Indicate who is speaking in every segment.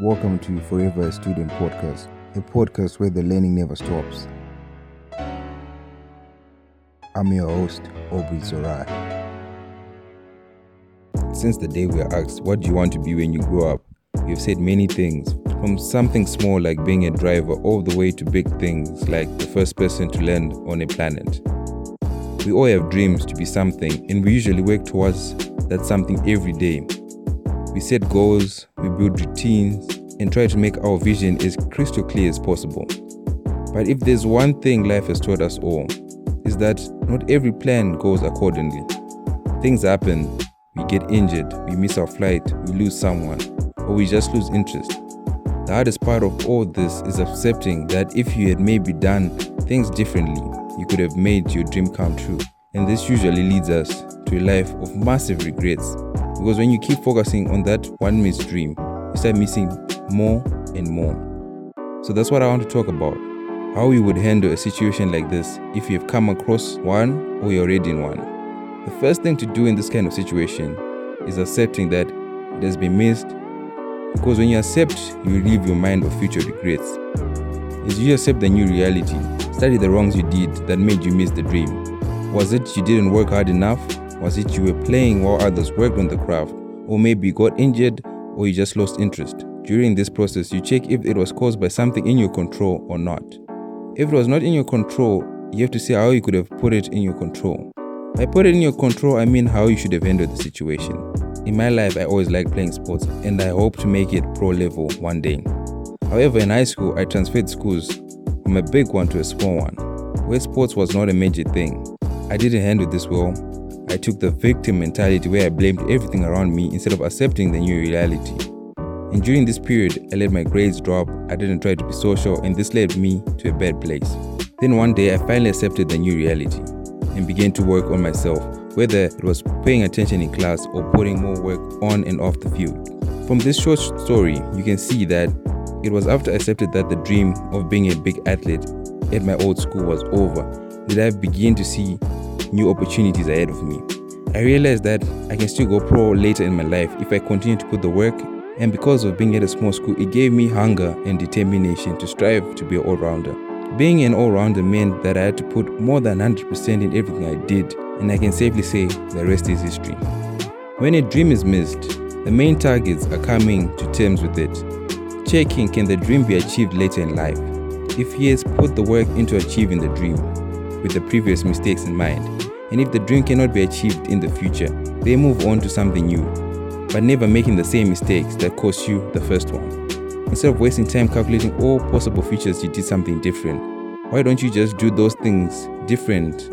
Speaker 1: Welcome to Forever a Student podcast, a podcast where the learning never stops. I'm your host, Aubrey Zorai. Since the day we were asked, What do you want to be when you grow up? We've said many things, from something small like being a driver, all the way to big things like the first person to land on a planet. We all have dreams to be something, and we usually work towards that something every day. We set goals, we build routines, and try to make our vision as crystal clear as possible. But if there's one thing life has taught us all, is that not every plan goes accordingly. Things happen, we get injured, we miss our flight, we lose someone, or we just lose interest. The hardest part of all this is accepting that if you had maybe done things differently, you could have made your dream come true. And this usually leads us to a life of massive regrets. Because when you keep focusing on that one missed dream, you start missing more and more. So that's what I want to talk about. How you would handle a situation like this if you have come across one or you're already in one. The first thing to do in this kind of situation is accepting that it has been missed. Because when you accept, you relieve your mind of future regrets. As you accept the new reality, study the wrongs you did that made you miss the dream. Was it you didn't work hard enough? Was it you were playing while others worked on the craft? Or maybe you got injured or you just lost interest? During this process, you check if it was caused by something in your control or not. If it was not in your control, you have to see how you could have put it in your control. By put it in your control, I mean how you should have handled the situation. In my life, I always liked playing sports and I hope to make it pro level one day. However, in high school, I transferred schools from a big one to a small one, where sports was not a major thing. I didn't handle this well. I took the victim mentality where I blamed everything around me instead of accepting the new reality. And during this period, I let my grades drop, I didn't try to be social, and this led me to a bad place. Then one day, I finally accepted the new reality and began to work on myself, whether it was paying attention in class or putting more work on and off the field. From this short story, you can see that it was after I accepted that the dream of being a big athlete at my old school was over that I began to see new opportunities ahead of me. I realized that I can still go pro later in my life if I continue to put the work, and because of being at a small school, it gave me hunger and determination to strive to be an all rounder. Being an all rounder meant that I had to put more than 100% in everything I did, and I can safely say the rest is history. When a dream is missed, the main targets are coming to terms with it checking can the dream be achieved later in life. If he has put the work into achieving the dream with the previous mistakes in mind, and if the dream cannot be achieved in the future, they move on to something new, but never making the same mistakes that cost you the first one. Instead of wasting time calculating all possible futures, you did something different. Why don't you just do those things different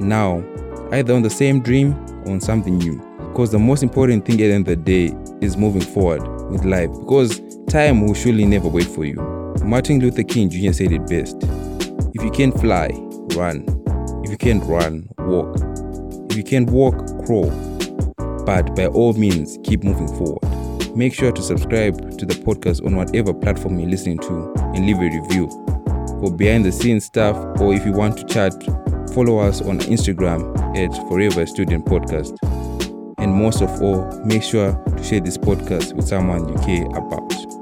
Speaker 1: now, either on the same dream or on something new? Because the most important thing at the end of the day is moving forward with life. Because Time will surely never wait for you. Martin Luther King Jr. said it best If you can't fly, run. If you can't run, walk. If you can't walk, crawl. But by all means, keep moving forward. Make sure to subscribe to the podcast on whatever platform you're listening to and leave a review. For behind the scenes stuff, or if you want to chat, follow us on Instagram at Forever Student Podcast. And most of all, make sure to share this podcast with someone you care about.